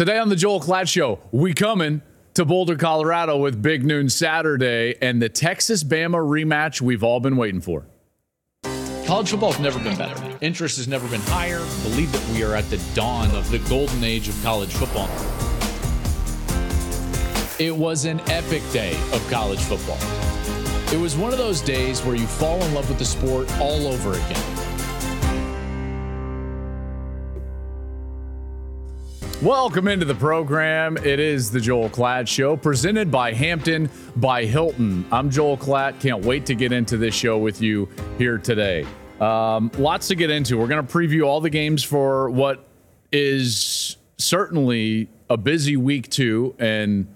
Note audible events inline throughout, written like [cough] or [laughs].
Today on the Joel Klatt Show, we coming to Boulder, Colorado with Big Noon Saturday and the Texas Bama rematch we've all been waiting for. College football has never been better. Interest has never been higher. I Believe that we are at the dawn of the golden age of college football. It was an epic day of college football. It was one of those days where you fall in love with the sport all over again. Welcome into the program. It is the Joel Klatt Show, presented by Hampton by Hilton. I'm Joel Klatt. Can't wait to get into this show with you here today. Um, lots to get into. We're going to preview all the games for what is certainly a busy week two, and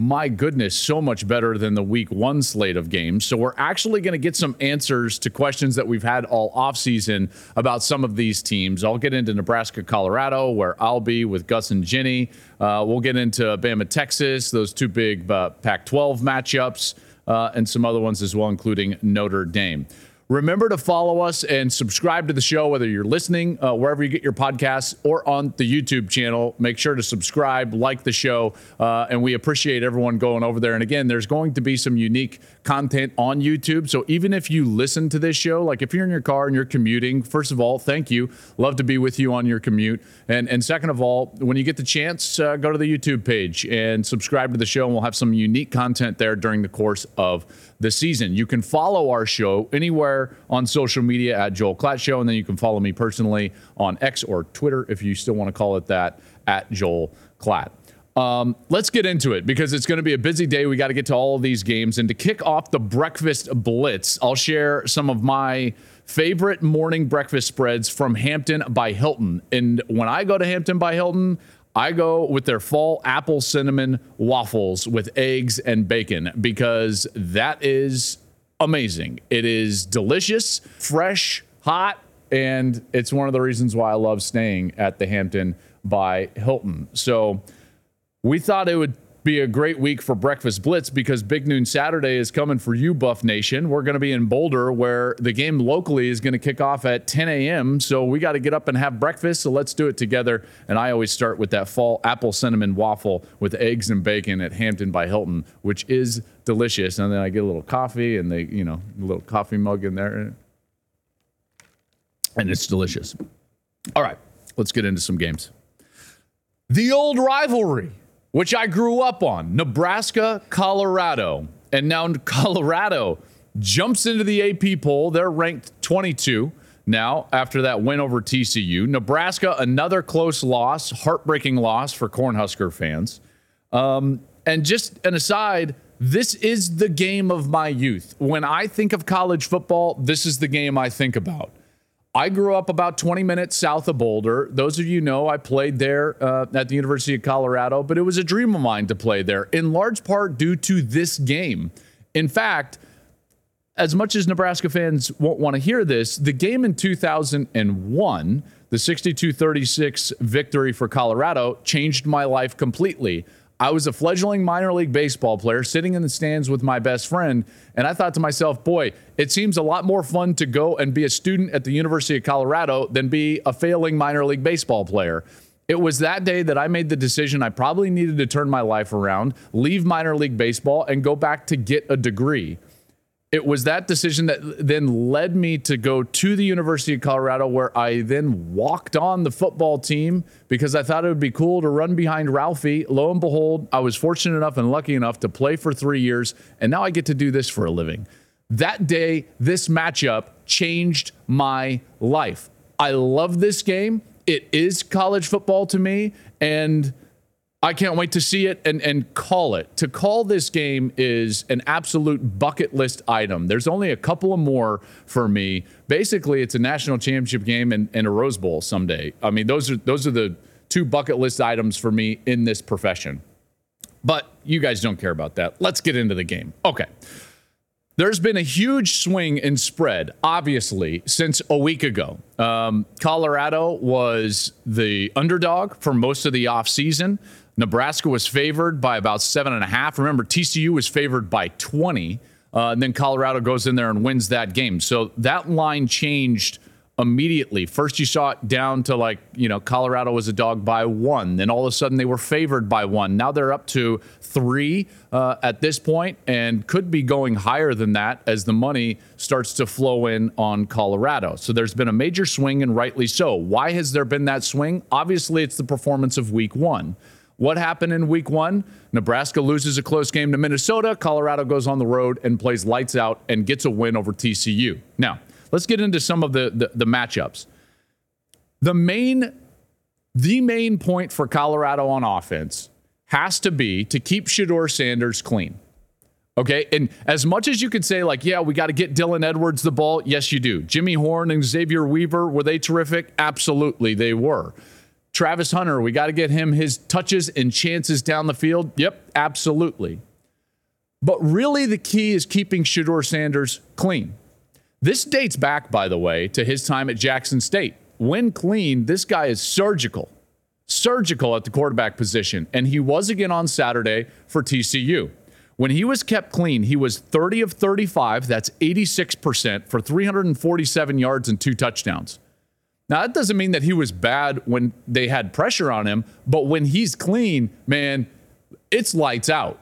my goodness, so much better than the week one slate of games. So we're actually going to get some answers to questions that we've had all offseason about some of these teams. I'll get into Nebraska, Colorado, where I'll be with Gus and Jenny. Uh, we'll get into Bama, Texas, those two big uh, Pac 12 matchups, uh, and some other ones as well, including Notre Dame. Remember to follow us and subscribe to the show, whether you're listening uh, wherever you get your podcasts or on the YouTube channel. Make sure to subscribe, like the show, uh, and we appreciate everyone going over there. And again, there's going to be some unique content on YouTube. So even if you listen to this show, like if you're in your car and you're commuting, first of all, thank you. Love to be with you on your commute. And, and second of all, when you get the chance, uh, go to the YouTube page and subscribe to the show, and we'll have some unique content there during the course of the season. You can follow our show anywhere on social media at Joel Klatt Show, and then you can follow me personally on X or Twitter if you still want to call it that at Joel Klatt. Um, let's get into it because it's going to be a busy day. We got to get to all of these games. And to kick off the breakfast blitz, I'll share some of my favorite morning breakfast spreads from Hampton by Hilton. And when I go to Hampton by Hilton, I go with their fall apple cinnamon waffles with eggs and bacon because that is amazing. It is delicious, fresh, hot, and it's one of the reasons why I love staying at the Hampton by Hilton. So we thought it would be a great week for Breakfast Blitz because Big Noon Saturday is coming for you, Buff Nation. We're going to be in Boulder where the game locally is going to kick off at 10 a.m. So we got to get up and have breakfast. So let's do it together. And I always start with that fall apple cinnamon waffle with eggs and bacon at Hampton by Hilton, which is delicious. And then I get a little coffee and they, you know, a little coffee mug in there. And it's delicious. All right, let's get into some games. The old rivalry which I grew up on Nebraska, Colorado. And now [laughs] Colorado jumps into the AP poll. They're ranked 22 now after that win over TCU. Nebraska, another close loss, heartbreaking loss for Cornhusker fans. Um, and just an aside, this is the game of my youth. When I think of college football, this is the game I think about. I grew up about 20 minutes south of Boulder. Those of you know I played there uh, at the University of Colorado, but it was a dream of mine to play there, in large part due to this game. In fact, as much as Nebraska fans won't want to hear this, the game in 2001, the 62 36 victory for Colorado, changed my life completely. I was a fledgling minor league baseball player sitting in the stands with my best friend. And I thought to myself, boy, it seems a lot more fun to go and be a student at the University of Colorado than be a failing minor league baseball player. It was that day that I made the decision I probably needed to turn my life around, leave minor league baseball, and go back to get a degree it was that decision that then led me to go to the University of Colorado, where I then walked on the football team because I thought it would be cool to run behind Ralphie. Lo and behold, I was fortunate enough and lucky enough to play for three years, and now I get to do this for a living. That day, this matchup changed my life. I love this game. It is college football to me, and I can't wait to see it and, and call it. To call this game is an absolute bucket list item. There's only a couple of more for me. Basically, it's a national championship game and, and a Rose Bowl someday. I mean, those are those are the two bucket list items for me in this profession. But you guys don't care about that. Let's get into the game. Okay. There's been a huge swing in spread, obviously, since a week ago. Um, Colorado was the underdog for most of the offseason. Nebraska was favored by about seven and a half. Remember, TCU was favored by 20. Uh, and then Colorado goes in there and wins that game. So that line changed immediately. First, you saw it down to like, you know, Colorado was a dog by one. Then all of a sudden they were favored by one. Now they're up to three uh, at this point and could be going higher than that as the money starts to flow in on Colorado. So there's been a major swing and rightly so. Why has there been that swing? Obviously, it's the performance of week one. What happened in week one? Nebraska loses a close game to Minnesota. Colorado goes on the road and plays lights out and gets a win over TCU. Now, let's get into some of the, the, the matchups. The main, the main point for Colorado on offense has to be to keep Shedeur Sanders clean. Okay. And as much as you could say, like, yeah, we got to get Dylan Edwards the ball, yes, you do. Jimmy Horn and Xavier Weaver, were they terrific? Absolutely, they were. Travis Hunter, we got to get him his touches and chances down the field. Yep, absolutely. But really, the key is keeping Shedeur Sanders clean. This dates back, by the way, to his time at Jackson State. When clean, this guy is surgical, surgical at the quarterback position. And he was again on Saturday for TCU. When he was kept clean, he was 30 of 35. That's 86% for 347 yards and two touchdowns. Now, that doesn't mean that he was bad when they had pressure on him, but when he's clean, man, it's lights out.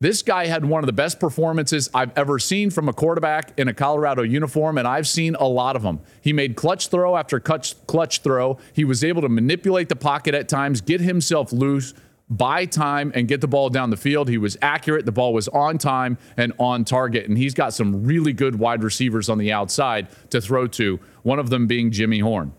This guy had one of the best performances I've ever seen from a quarterback in a Colorado uniform, and I've seen a lot of them. He made clutch throw after clutch, clutch throw. He was able to manipulate the pocket at times, get himself loose, buy time, and get the ball down the field. He was accurate. The ball was on time and on target, and he's got some really good wide receivers on the outside to throw to one of them being Jimmy Horn.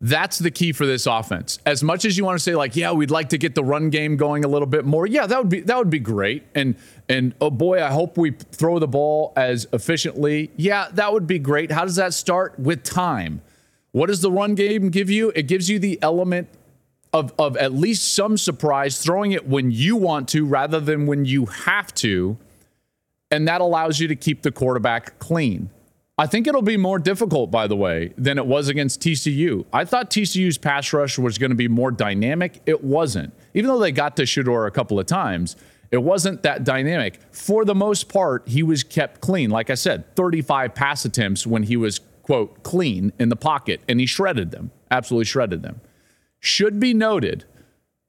That's the key for this offense. As much as you want to say, like, yeah, we'd like to get the run game going a little bit more. Yeah, that would be that would be great. And and oh boy, I hope we throw the ball as efficiently. Yeah, that would be great. How does that start? With time. What does the run game give you? It gives you the element of, of at least some surprise, throwing it when you want to rather than when you have to. And that allows you to keep the quarterback clean. I think it'll be more difficult, by the way, than it was against TCU. I thought TCU's pass rush was going to be more dynamic. It wasn't. Even though they got to Shedeur a couple of times, it wasn't that dynamic. For the most part, he was kept clean. Like I said, 35 pass attempts when he was, quote, clean in the pocket, and he shredded them, absolutely shredded them. Should be noted,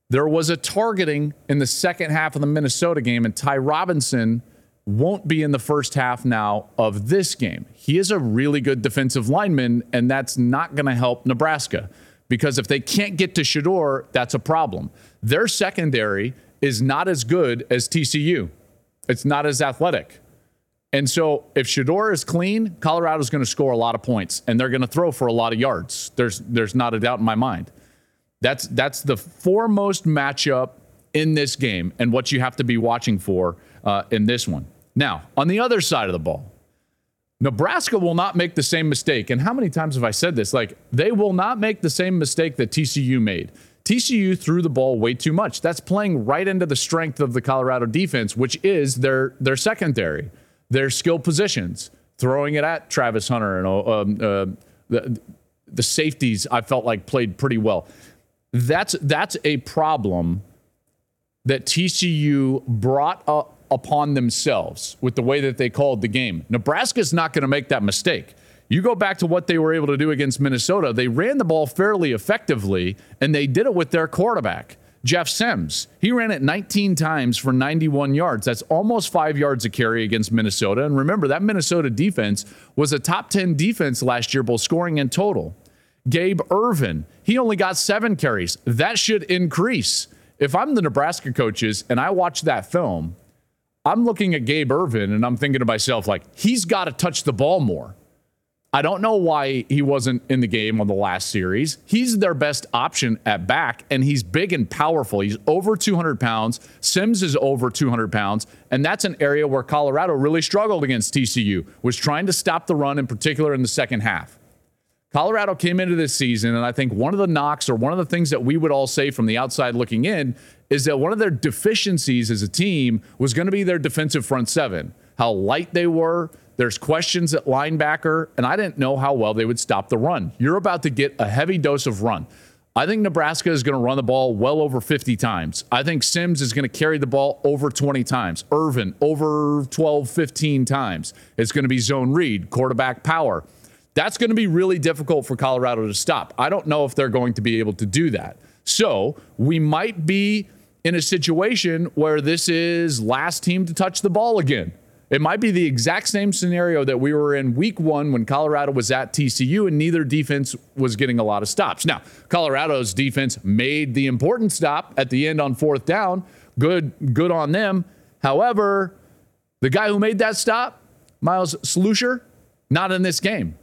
there was a targeting in the second half of the Minnesota game, and Ty Robinson – won't be in the first half now of this game. He is a really good defensive lineman, and that's not going to help Nebraska because if they can't get to Shedeur, that's a problem. Their secondary is not as good as TCU, it's not as athletic. And so if Shedeur is clean, Colorado's going to score a lot of points and they're going to throw for a lot of yards. There's there's not a doubt in my mind. That's that's the foremost matchup in this game and what you have to be watching for uh, in this one. Now, on the other side of the ball, Nebraska will not make the same mistake. And how many times have I said this? Like, they will not make the same mistake that TCU made. TCU threw the ball way too much. That's playing right into the strength of the Colorado defense, which is their their secondary, their skill positions, throwing it at Travis Hunter and um, uh, the, the safeties. I felt like played pretty well. That's that's a problem that TCU brought up upon themselves with the way that they called the game. Nebraska's not going to make that mistake. You go back to what they were able to do against Minnesota, they ran the ball fairly effectively, and they did it with their quarterback, Jeff Sims. He ran it 19 times for 91 yards. That's almost five yards a carry against Minnesota. And remember, that Minnesota defense was a top 10 defense last year, both scoring and total. Gabe Ervin, he only got seven carries. That should increase. If I'm the Nebraska coaches and I watch that film, I'm looking at Gabe Ervin and I'm thinking to myself, like, he's got to touch the ball more. I don't know why he wasn't in the game on the last series. He's their best option at back, and he's big and powerful. He's over 200 pounds. Sims is over 200 pounds, and that's an area where Colorado really struggled against TCU, was trying to stop the run, in particular in the second half. Colorado came into this season, and I think one of the knocks or one of the things that we would all say from the outside looking in is that one of their deficiencies as a team was going to be their defensive front seven. How light they were. There's questions at linebacker, and I didn't know how well they would stop the run. You're about to get a heavy dose of run. I think Nebraska is going to run the ball well over 50 times. I think Sims is going to carry the ball over 20 times. Ervin over 12, 15 times. It's going to be zone read, quarterback power. That's going to be really difficult for Colorado to stop. I don't know if they're going to be able to do that. So we might be in a situation where this is last team to touch the ball again. It might be the exact same scenario that we were in week one when Colorado was at TCU and neither defense was getting a lot of stops. Now, Colorado's defense made the important stop at the end on fourth down. Good, good on them. However, the guy who made that stop, Myles Slusher, not in this game.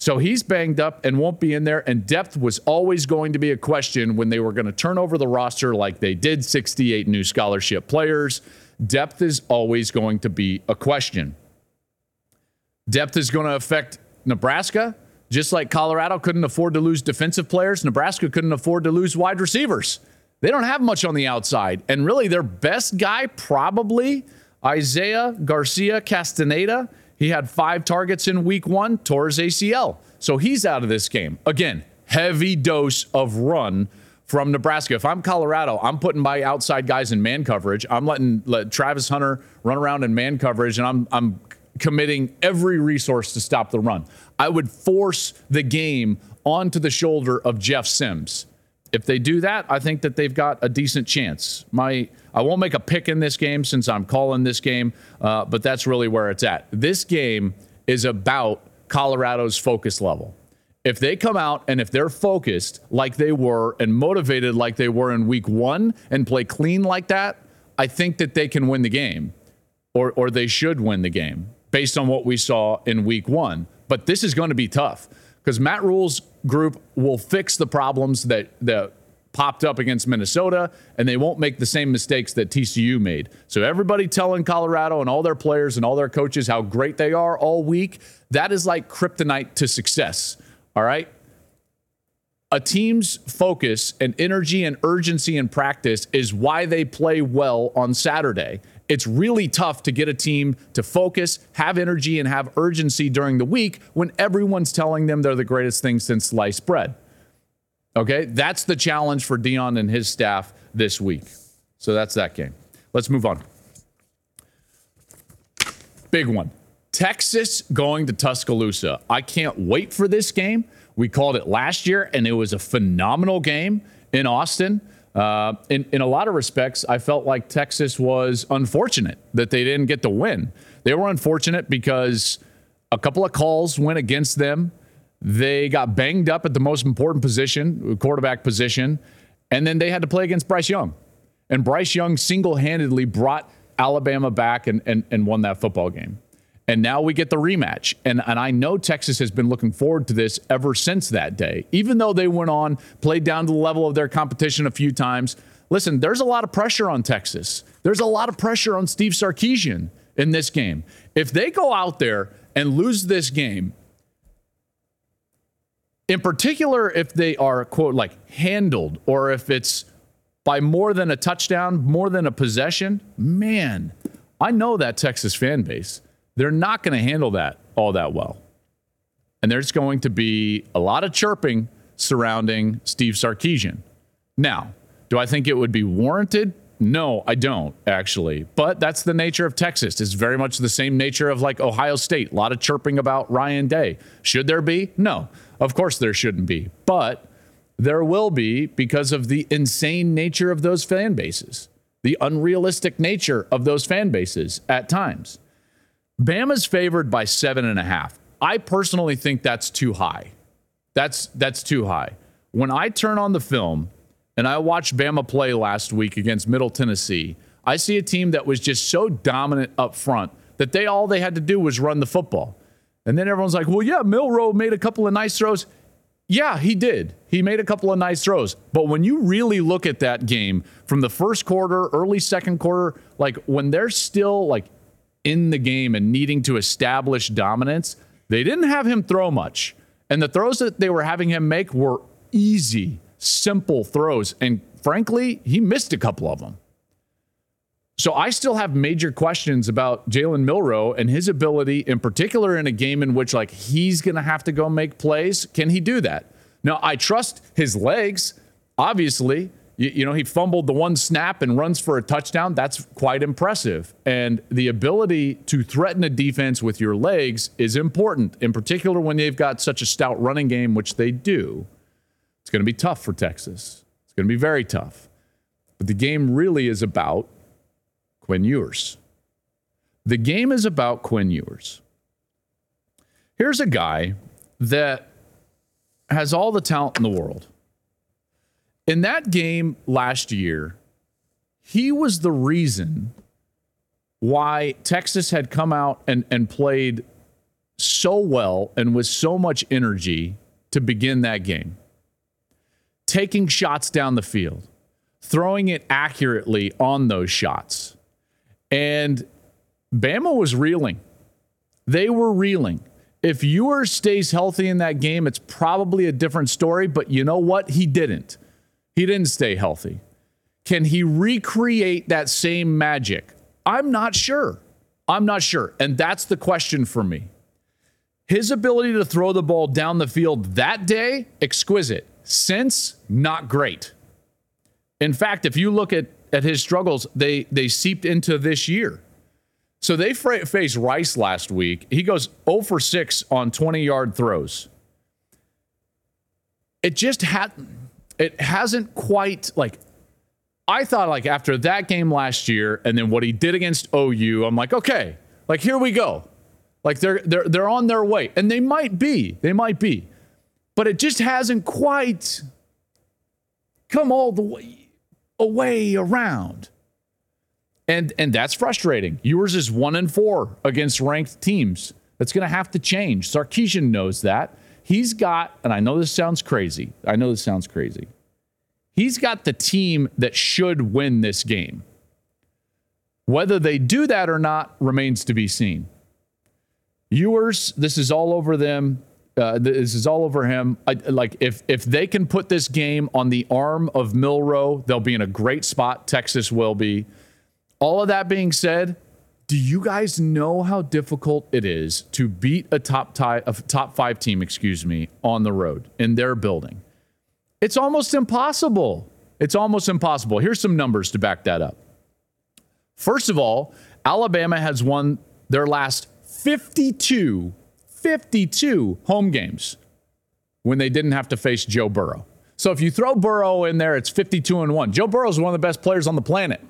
So he's banged up and won't be in there. And depth was always going to be a question when they were going to turn over the roster like they did 68 new scholarship players. Depth is always going to be a question. Depth is going to affect Nebraska, just like Colorado couldn't afford to lose defensive players. Nebraska couldn't afford to lose wide receivers. They don't have much on the outside. And really, their best guy, probably Isaiah Garcia Castaneda he had five targets in week one, tore his ACL. So he's out of this game. Again, heavy dose of run from Nebraska. If I'm Colorado, I'm putting my outside guys in man coverage. I'm letting let Travis Hunter run around in man coverage, and I'm I'm committing every resource to stop the run. I would force the game onto the shoulder of Jeff Sims. If they do that, I think that they've got a decent chance. My I won't make a pick in this game since I'm calling this game, uh, but that's really where it's at. This game is about Colorado's focus level. If they come out and if they're focused like they were and motivated like they were in week one and play clean like that, I think that they can win the game or, or they should win the game based on what we saw in week one. But this is going to be tough because Matt Rhule's group will fix the problems that, that popped up against Minnesota, and they won't make the same mistakes that TCU made. So, everybody telling Colorado and all their players and all their coaches how great they are all week, that is like kryptonite to success. All right? A team's focus and energy and urgency in practice is why they play well on Saturday. It's really tough to get a team to focus, have energy, and have urgency during the week when everyone's telling them they're the greatest thing since sliced bread. Okay, that's the challenge for Deion and his staff this week. So that's that game. Let's move on. Big one. Texas going to Tuscaloosa. I can't wait for this game. We called it last year, and it was a phenomenal game in Austin. Uh, in, in a lot of respects, I felt like Texas was unfortunate that they didn't get the win. They were unfortunate because a couple of calls went against them they got banged up at the most important position, quarterback position, and then they had to play against Bryce Young. And Bryce Young single handedly brought Alabama back and, and, and won that football game. And now we get the rematch. And, and I know Texas has been looking forward to this ever since that day. Even though they went on, played down to the level of their competition a few times. Listen, there's a lot of pressure on Texas. There's a lot of pressure on Steve Sarkisian in this game. If they go out there and lose this game, in particular if they are quote like handled or if it's by more than a touchdown, more than a possession, man, I know that Texas fan base. They're not going to handle that all that well. And there's going to be a lot of chirping surrounding Steve Sarkisian. Now, do I think it would be warranted? No, I don't actually. But that's the nature of Texas. It's very much the same nature of like Ohio State. A lot of chirping about Ryan Day. Should there be? No. Of course, there shouldn't be, but there will be because of the insane nature of those fan bases, the unrealistic nature of those fan bases at times. Bama's favored by seven and a half. I personally think that's too high. That's that's too high. When I turn on the film and I watched Bama play last week against Middle Tennessee, I see a team that was just so dominant up front that they all they had to do was run the football. And then everyone's like, well, yeah, Milroe made a couple of nice throws. Yeah, he did. He made a couple of nice throws. But when you really look at that game from the first quarter, early second quarter, like when they're still like in the game and needing to establish dominance, they didn't have him throw much. And the throws that they were having him make were easy, simple throws. And frankly, he missed a couple of them. So I still have major questions about Jalen Milroe and his ability, in particular in a game in which like he's going to have to go make plays. Can he do that? Now I trust his legs. Obviously, you, you know he fumbled the one snap and runs for a touchdown. That's quite impressive. And the ability to threaten a defense with your legs is important, in particular when they've got such a stout running game, which they do. It's going to be tough for Texas. It's going to be very tough. But the game really is about Quinn Ewers. The game is about Quinn Ewers. Here's a guy that has all the talent in the world. In that game last year, he was the reason why Texas had come out and, and played so well and with so much energy to begin that game. Taking shots down the field, throwing it accurately on those shots and Bama was reeling. They were reeling. If Ewers stays healthy in that game, it's probably a different story. But you know what? He didn't. He didn't stay healthy. Can he recreate that same magic? I'm not sure. I'm not sure. And that's the question for me. His ability to throw the ball down the field that day, exquisite. Since, not great. In fact, if you look at at his struggles, they they seeped into this year. So they faced Rice last week. He goes 0 for 6 on 20 yard throws. It just had it hasn't quite like I thought like after that game last year and then what he did against OU, I'm like, okay, like here we go. Like they're they're they're on their way. And they might be. They might be. But it just hasn't quite come all the way a way around. And and that's frustrating. Ewers is one and four against ranked teams. That's going to have to change. Sarkisian knows that. He's got, and I know this sounds crazy. I know this sounds crazy. He's got the team that should win this game. Whether they do that or not remains to be seen. Ewers, this is all over them. Uh, this is all over him. I, like if if they can put this game on the arm of Milroe, they'll be in a great spot. Texas will be. All of that being said, do you guys know how difficult it is to beat a top tie, a top five team, excuse me, on the road in their building? It's almost impossible. It's almost impossible. Here's some numbers to back that up. First of all, Alabama has won their last 52 52 home games when they didn't have to face Joe Burrow. So if you throw Burrow in there, it's 52 and 1. Joe Burrow is one of the best players on the planet.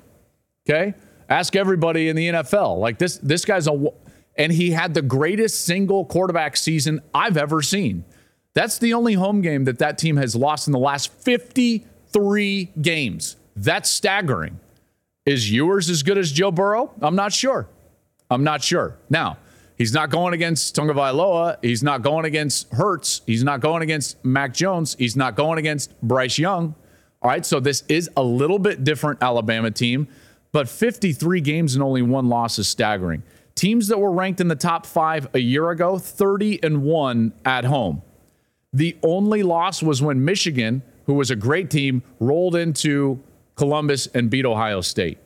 Okay? Ask everybody in the NFL. Like this this guy's a and he had the greatest single quarterback season I've ever seen. That's the only home game that that team has lost in the last 53 games. That's staggering. Is Ewers as good as Joe Burrow? I'm not sure. I'm not sure. Now, He's not going against Tagovailoa. He's not going against Hurts. He's not going against Mac Jones. He's not going against Bryce Young. All right, so this is a little bit different Alabama team, but 53 games and only one loss is staggering. Teams that were ranked in the top five a year ago, 30 and one at home. The only loss was when Michigan, who was a great team, rolled into Columbus and beat Ohio State.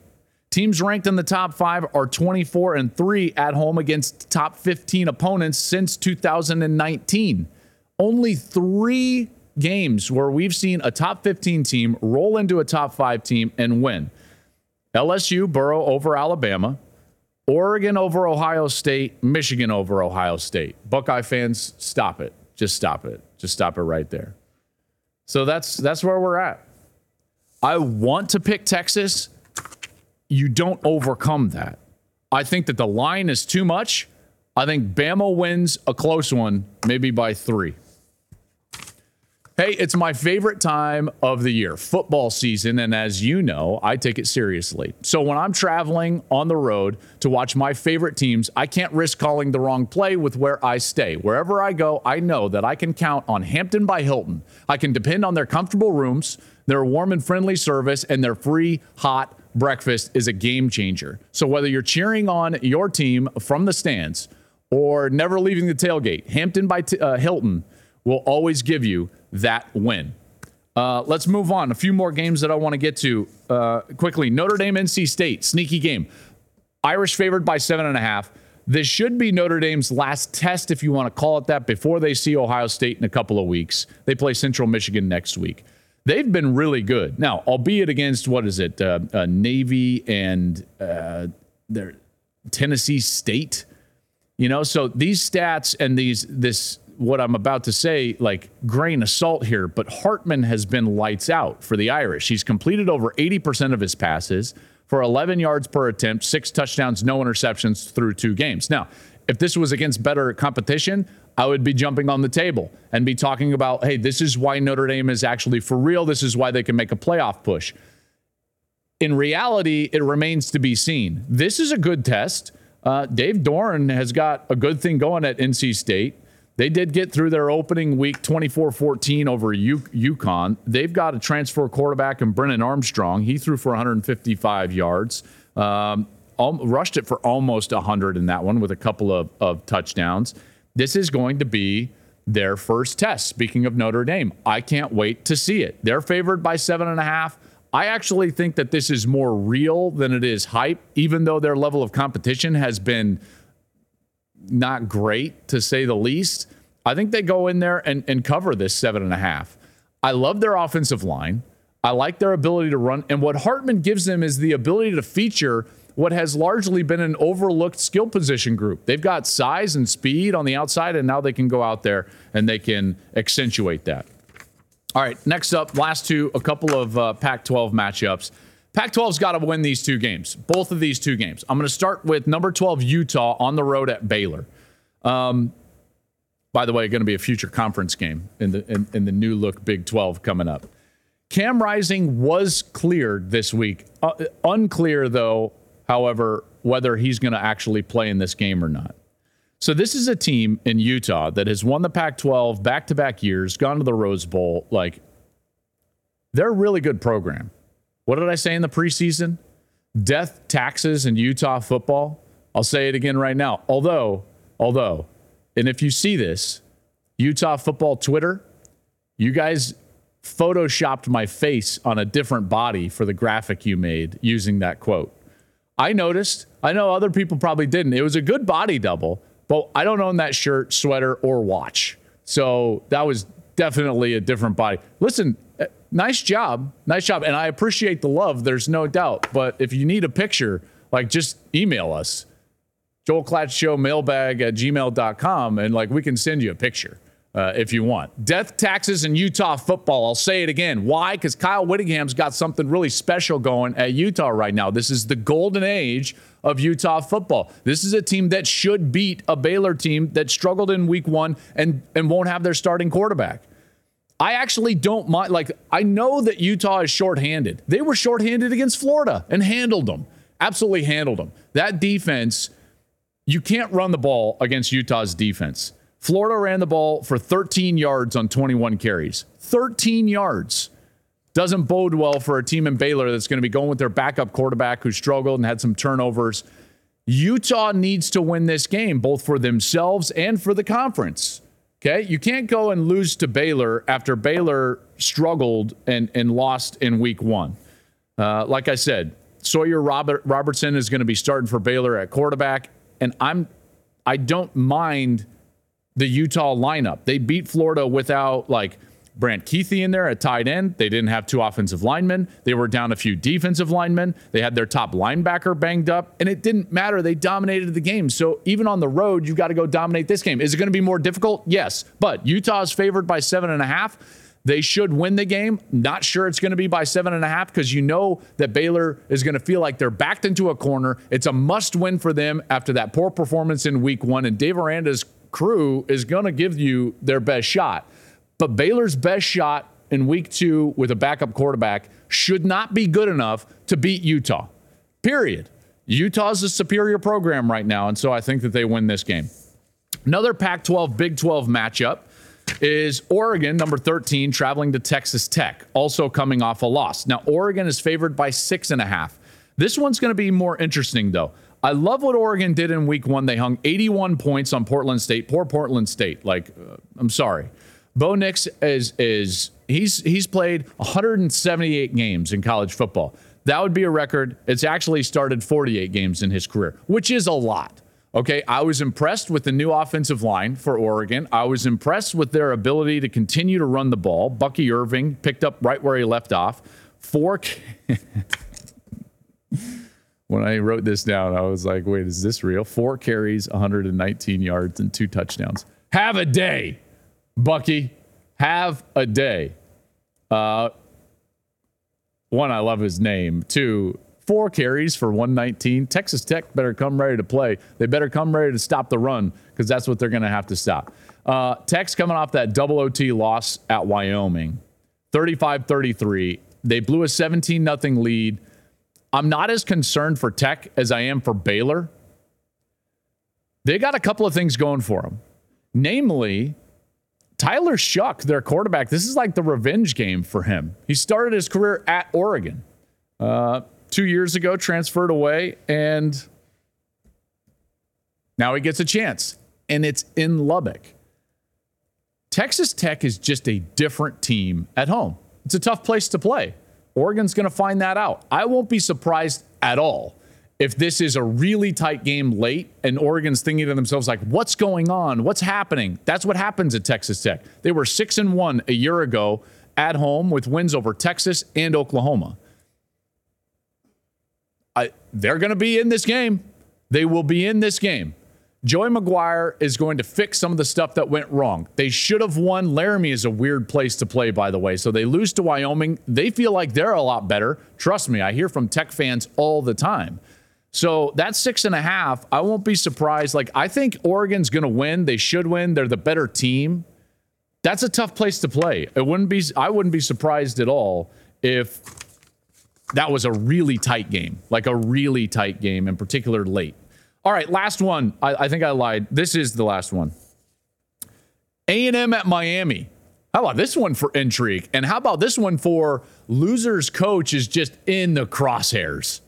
Teams ranked in the top five are 24 and 3 at home against top 15 opponents since 2019. Only three games where we've seen a top 15 team roll into a top five team and win. LSU, Burrow over Alabama, Oregon over Ohio State, Michigan over Ohio State. Buckeye fans, stop it. Just stop it. Just stop it right there. So that's that's where we're at. I want to pick Texas you don't overcome that. I think that the line is too much. I think Bama wins a close one, maybe by three. Hey, it's my favorite time of the year, football season. And as you know, I take it seriously. So when I'm traveling on the road to watch my favorite teams, I can't risk calling the wrong play with where I stay. Wherever I go, I know that I can count on Hampton by Hilton. I can depend on their comfortable rooms, their warm and friendly service, and their free hot breakfast is a game changer. So whether you're cheering on your team from the stands or never leaving the tailgate, Hampton by uh, Hilton will always give you that win. Uh, let's move on. A few more games that I want to get to uh, quickly. Notre Dame, NC State, sneaky game. Irish favored by seven and a half. This should be Notre Dame's last test, if you want to call it that, before they see Ohio State in a couple of weeks. They play Central Michigan next week. They've been really good. Now, albeit against, what is it, uh, uh, Navy and uh, their Tennessee State. You know, so these stats and these, this, what I'm about to say, like grain of salt here, but Hartman has been lights out for the Irish. He's completed over 80% of his passes for 11 yards per attempt, six touchdowns, no interceptions through two games. Now, if this was against better competition, I would be jumping on the table and be talking about, hey, this is why Notre Dame is actually for real. This is why they can make a playoff push. In reality, it remains to be seen. This is a good test. Uh, Dave Doeren has got a good thing going at NC State. They did get through their opening week 24 14 over U- UConn. They've got a transfer quarterback in Brennan Armstrong. He threw for 155 yards, um, rushed it for almost 100 in that one with a couple of, of touchdowns. This is going to be their first test. Speaking of Notre Dame, I can't wait to see it. They're favored by seven and a half. I actually think that this is more real than it is hype, even though their level of competition has been not great to say the least. I think they go in there and, and cover this seven and a half. I love their offensive line. I like their ability to run. And what Hartman gives them is the ability to feature what has largely been an overlooked skill position group. They've got size and speed on the outside, and now they can go out there and they can accentuate that. All right, next up, last two, a couple of uh, Pac 12 matchups. Pac 12's got to win these two games, both of these two games. I'm going to start with number 12, Utah, on the road at Baylor. Um, by the way, going to be a future conference game in the in, in, the new look Big 12 coming up. Cam Rising was cleared this week. Uh, unclear, though, however, whether he's going to actually play in this game or not. So, this is a team in Utah that has won the Pac 12 back to back years, gone to the Rose Bowl. Like, they're a really good program. What did I say in the preseason? Death, taxes, and Utah football. I'll say it again right now. Although, although, and if you see this, Utah football Twitter, you guys photoshopped my face on a different body for the graphic you made using that quote. I noticed. I know other people probably didn't. It was a good body double, but I don't own that shirt, sweater, or watch. So that was definitely a different body. Listen, eh, nice job. Nice job. And I appreciate the love. There's no doubt. But if you need a picture, like just email us, Joel Show mailbag at gmail.com, and like we can send you a picture. Uh, if you want. Death, taxes, and Utah football. I'll say it again. Why? Because Kyle Whittingham's got something really special going at Utah right now. This is the golden age of Utah football. This is a team that should beat a Baylor team that struggled in week one and, and won't have their starting quarterback. I actually don't mind. Like, I know that Utah is shorthanded. They were shorthanded against Florida and handled them. Absolutely handled them. That defense, you can't run the ball against Utah's defense. Florida ran the ball for 13 yards on 21 carries. 13 yards. Doesn't bode well for a team in Baylor that's going to be going with their backup quarterback who struggled and had some turnovers. Utah needs to win this game, both for themselves and for the conference. Okay, you can't go and lose to Baylor after Baylor struggled and, and lost in week one. Uh, like I said, Sawyer Robert, Robertson is going to be starting for Baylor at quarterback, and I'm I don't mind the Utah lineup. They beat Florida without like Brant Kuithe in there at tight end. They didn't have two offensive linemen. They were down a few defensive linemen. They had their top linebacker banged up, and it didn't matter. They dominated the game. So even on the road, you've got to go dominate this game. Is it going to be more difficult? Yes. But Utah is favored by seven and a half. They should win the game. Not sure it's going to be by seven and a half because you know that Baylor is going to feel like they're backed into a corner. It's a must win for them after that poor performance in week one. And Dave Aranda's crew is going to give you their best shot. But Baylor's best shot in week two with a backup quarterback should not be good enough to beat Utah. Period. Utah's a superior program right now, and so I think that they win this game. Another Pac 12 Big 12 matchup is Oregon, number 13, traveling to Texas Tech, also coming off a loss. Now, Oregon is favored by six and a half. This one's going to be more interesting, though. I love what Oregon did in week one. They hung 81 points on Portland State. Poor Portland State. Like, uh, I'm sorry. Bo Nix is is he's he's played 178 games in college football. That would be a record. It's actually started 48 games in his career, which is a lot. Okay, I was impressed with the new offensive line for Oregon. I was impressed with their ability to continue to run the ball. Bucky Irving picked up right where he left off. Four. [laughs] when I wrote this down, I was like, wait, is this real? Four carries, 119 yards, and two touchdowns. Have a day, Bucky. Have a day. Uh, one, I love his name. Two, four carries for 119. Texas Tech better come ready to play. They better come ready to stop the run because that's what they're going to have to stop. Uh, Tech's coming off that double OT loss at Wyoming, 35 33. They blew a 17 0 lead. I'm not as concerned for Tech as I am for Baylor. They got a couple of things going for them. Namely, Tyler Shough, their quarterback, this is like the revenge game for him. He started his career at Oregon. Uh, two years ago, transferred away, and now he gets a chance. And it's in Lubbock. Texas Tech is just a different team at home. It's a tough place to play. Oregon's going to find that out. I won't be surprised at all if this is a really tight game late and Oregon's thinking to themselves like what's going on? What's happening? That's what happens at Texas Tech. They were 6 and 1 a year ago at home with wins over Texas and Oklahoma. I, they're going to be in this game. They will be in this game. Joey McGuire is going to fix some of the stuff that went wrong. They should have won. Laramie is a weird place to play, by the way. So they lose to Wyoming. They feel like they're a lot better. Trust me, I hear from Tech fans all the time. So that's six and a half. I won't be surprised. Like, I think Oregon's going to win. They should win. They're the better team. That's a tough place to play. It wouldn't be, I wouldn't be surprised at all if that was a really tight game, like a really tight game, in particular late. All right, last one. I, I think I lied. This is the last one. A&M at Miami. How about this one for intrigue? And how about this one for losers coach is just in the crosshairs?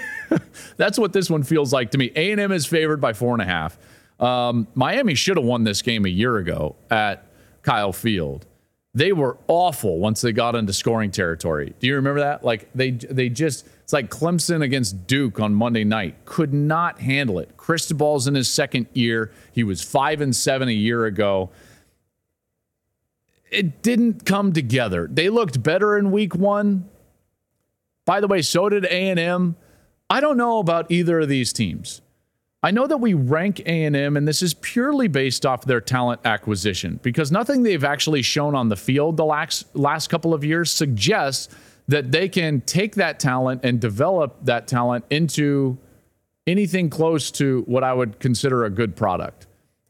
[laughs] That's what this one feels like to me. A&M is favored by four and a half. Um, Miami should have won this game a year ago at Kyle Field. They were awful once they got into scoring territory. Do you remember that? Like they they just it's like Clemson against Duke on Monday night. Could not handle it. Cristobal's in his second year. He was five and seven a year ago. It didn't come together. They looked better in week one. By the way, so did A&M. I don't know about either of these teams. I know that we rank A&M and this is purely based off their talent acquisition because nothing they've actually shown on the field the last last couple of years suggests that they can take that talent and develop that talent into anything close to what I would consider a good product.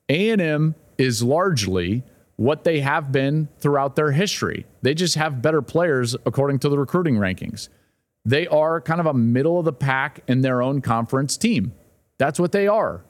A&M is largely what they have been throughout their history. They just have better players according to the recruiting rankings. They are kind of a middle of the pack in their own conference team. That's what they are.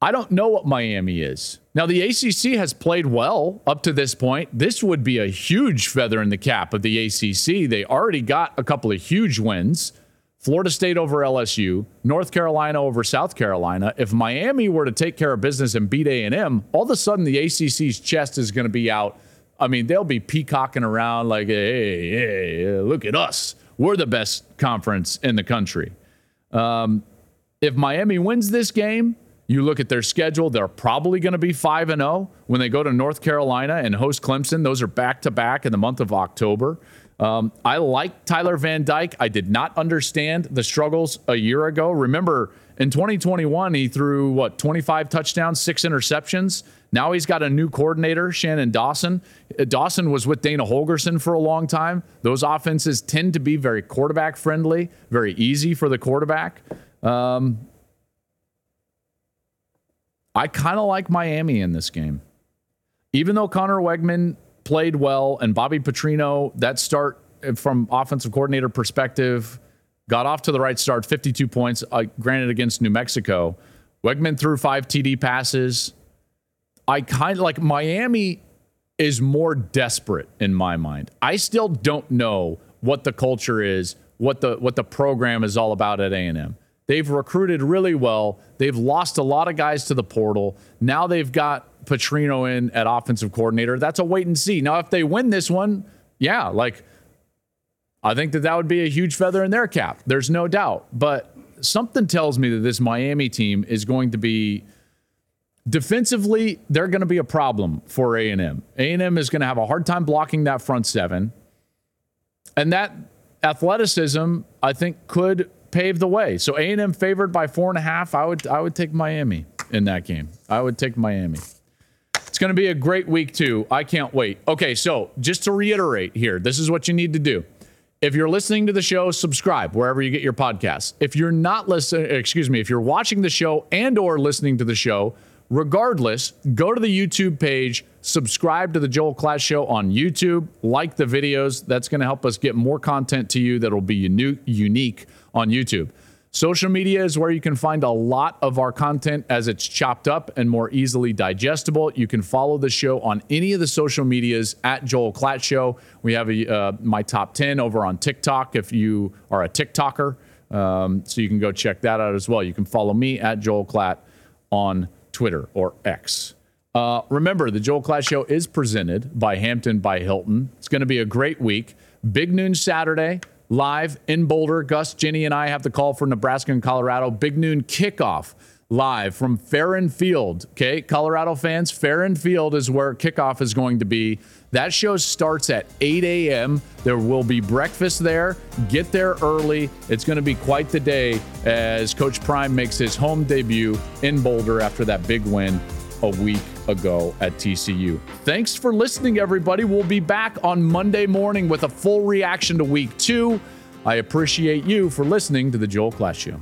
I don't know what Miami is. Now, the ACC has played well up to this point. This would be a huge feather in the cap of the ACC. They already got a couple of huge wins Florida State over LSU, North Carolina over South Carolina. If Miami were to take care of business and beat A&M, all of a sudden the ACC's chest is going to be out. I mean, they'll be peacocking around like, hey, hey, look at us. We're the best conference in the country. Um, if Miami wins this game, you look at their schedule, they're probably going to be 5 and 0 when they go to North Carolina and host Clemson. Those are back to back in the month of October. Um, I like Tyler Van Dyke. I did not understand the struggles a year ago. Remember, in 2021, he threw what 25 touchdowns, six interceptions. Now he's got a new coordinator, Shannon Dawson. Uh, Dawson was with Dana Holgorsen for a long time. Those offenses tend to be very quarterback friendly, very easy for the quarterback. Um, I kind of like Miami in this game. Even though Conner Weigman played well and Bobby Petrino, that start from offensive coordinator perspective, got off to the right start, 52 points, uh, granted against New Mexico. Wegman threw five TD passes. I kind of like Miami is more desperate in my mind. I still don't know what the culture is, what the what the program is all about at A&M. They've recruited really well. They've lost a lot of guys to the portal. Now they've got Petrino in at offensive coordinator. That's a wait and see. Now, if they win this one, yeah, like I think that that would be a huge feather in their cap. There's no doubt. But something tells me that this Miami team is going to be defensively they're going to be a problem for A&M. A&M is going to have a hard time blocking that front seven. And that athleticism, I think, could pave the way. So A&M favored by four and a half. I would I would take Miami in that game. I would take Miami. It's going to be a great week too. I can't wait. Okay, so just to reiterate here, this is what you need to do. If you're listening to the show, subscribe wherever you get your podcasts. If you're not listening, excuse me, if you're watching the show and or listening to the show, regardless, go to the YouTube page, subscribe to the Joel Klatt Show on YouTube, like the videos. That's going to help us get more content to you that'll be unique on YouTube. Social media is where you can find a lot of our content as it's chopped up and more easily digestible. You can follow the show on any of the social medias at Joel Klatt Show. We have a, uh, my top 10 over on TikTok if you are a TikToker. Um, so you can go check that out as well. You can follow me at Joel Klatt on Twitter or X. Uh, remember, the Joel Klatt Show is presented by Hampton by Hilton. It's going to be a great week. Big noon Saturday, live in Boulder. Gus, Jenny, and I have the call for Nebraska and Colorado. Big noon kickoff live from Farrand Field. Okay, Colorado fans, Farrand Field is where kickoff is going to be. That show starts at 8 a.m. There will be breakfast there. Get there early. It's going to be quite the day as Coach Prime makes his home debut in Boulder after that big win a week ago at TCU. Thanks for listening, everybody. We'll be back on Monday morning with a full reaction to week two. I appreciate you for listening to The Joel Klatt Show.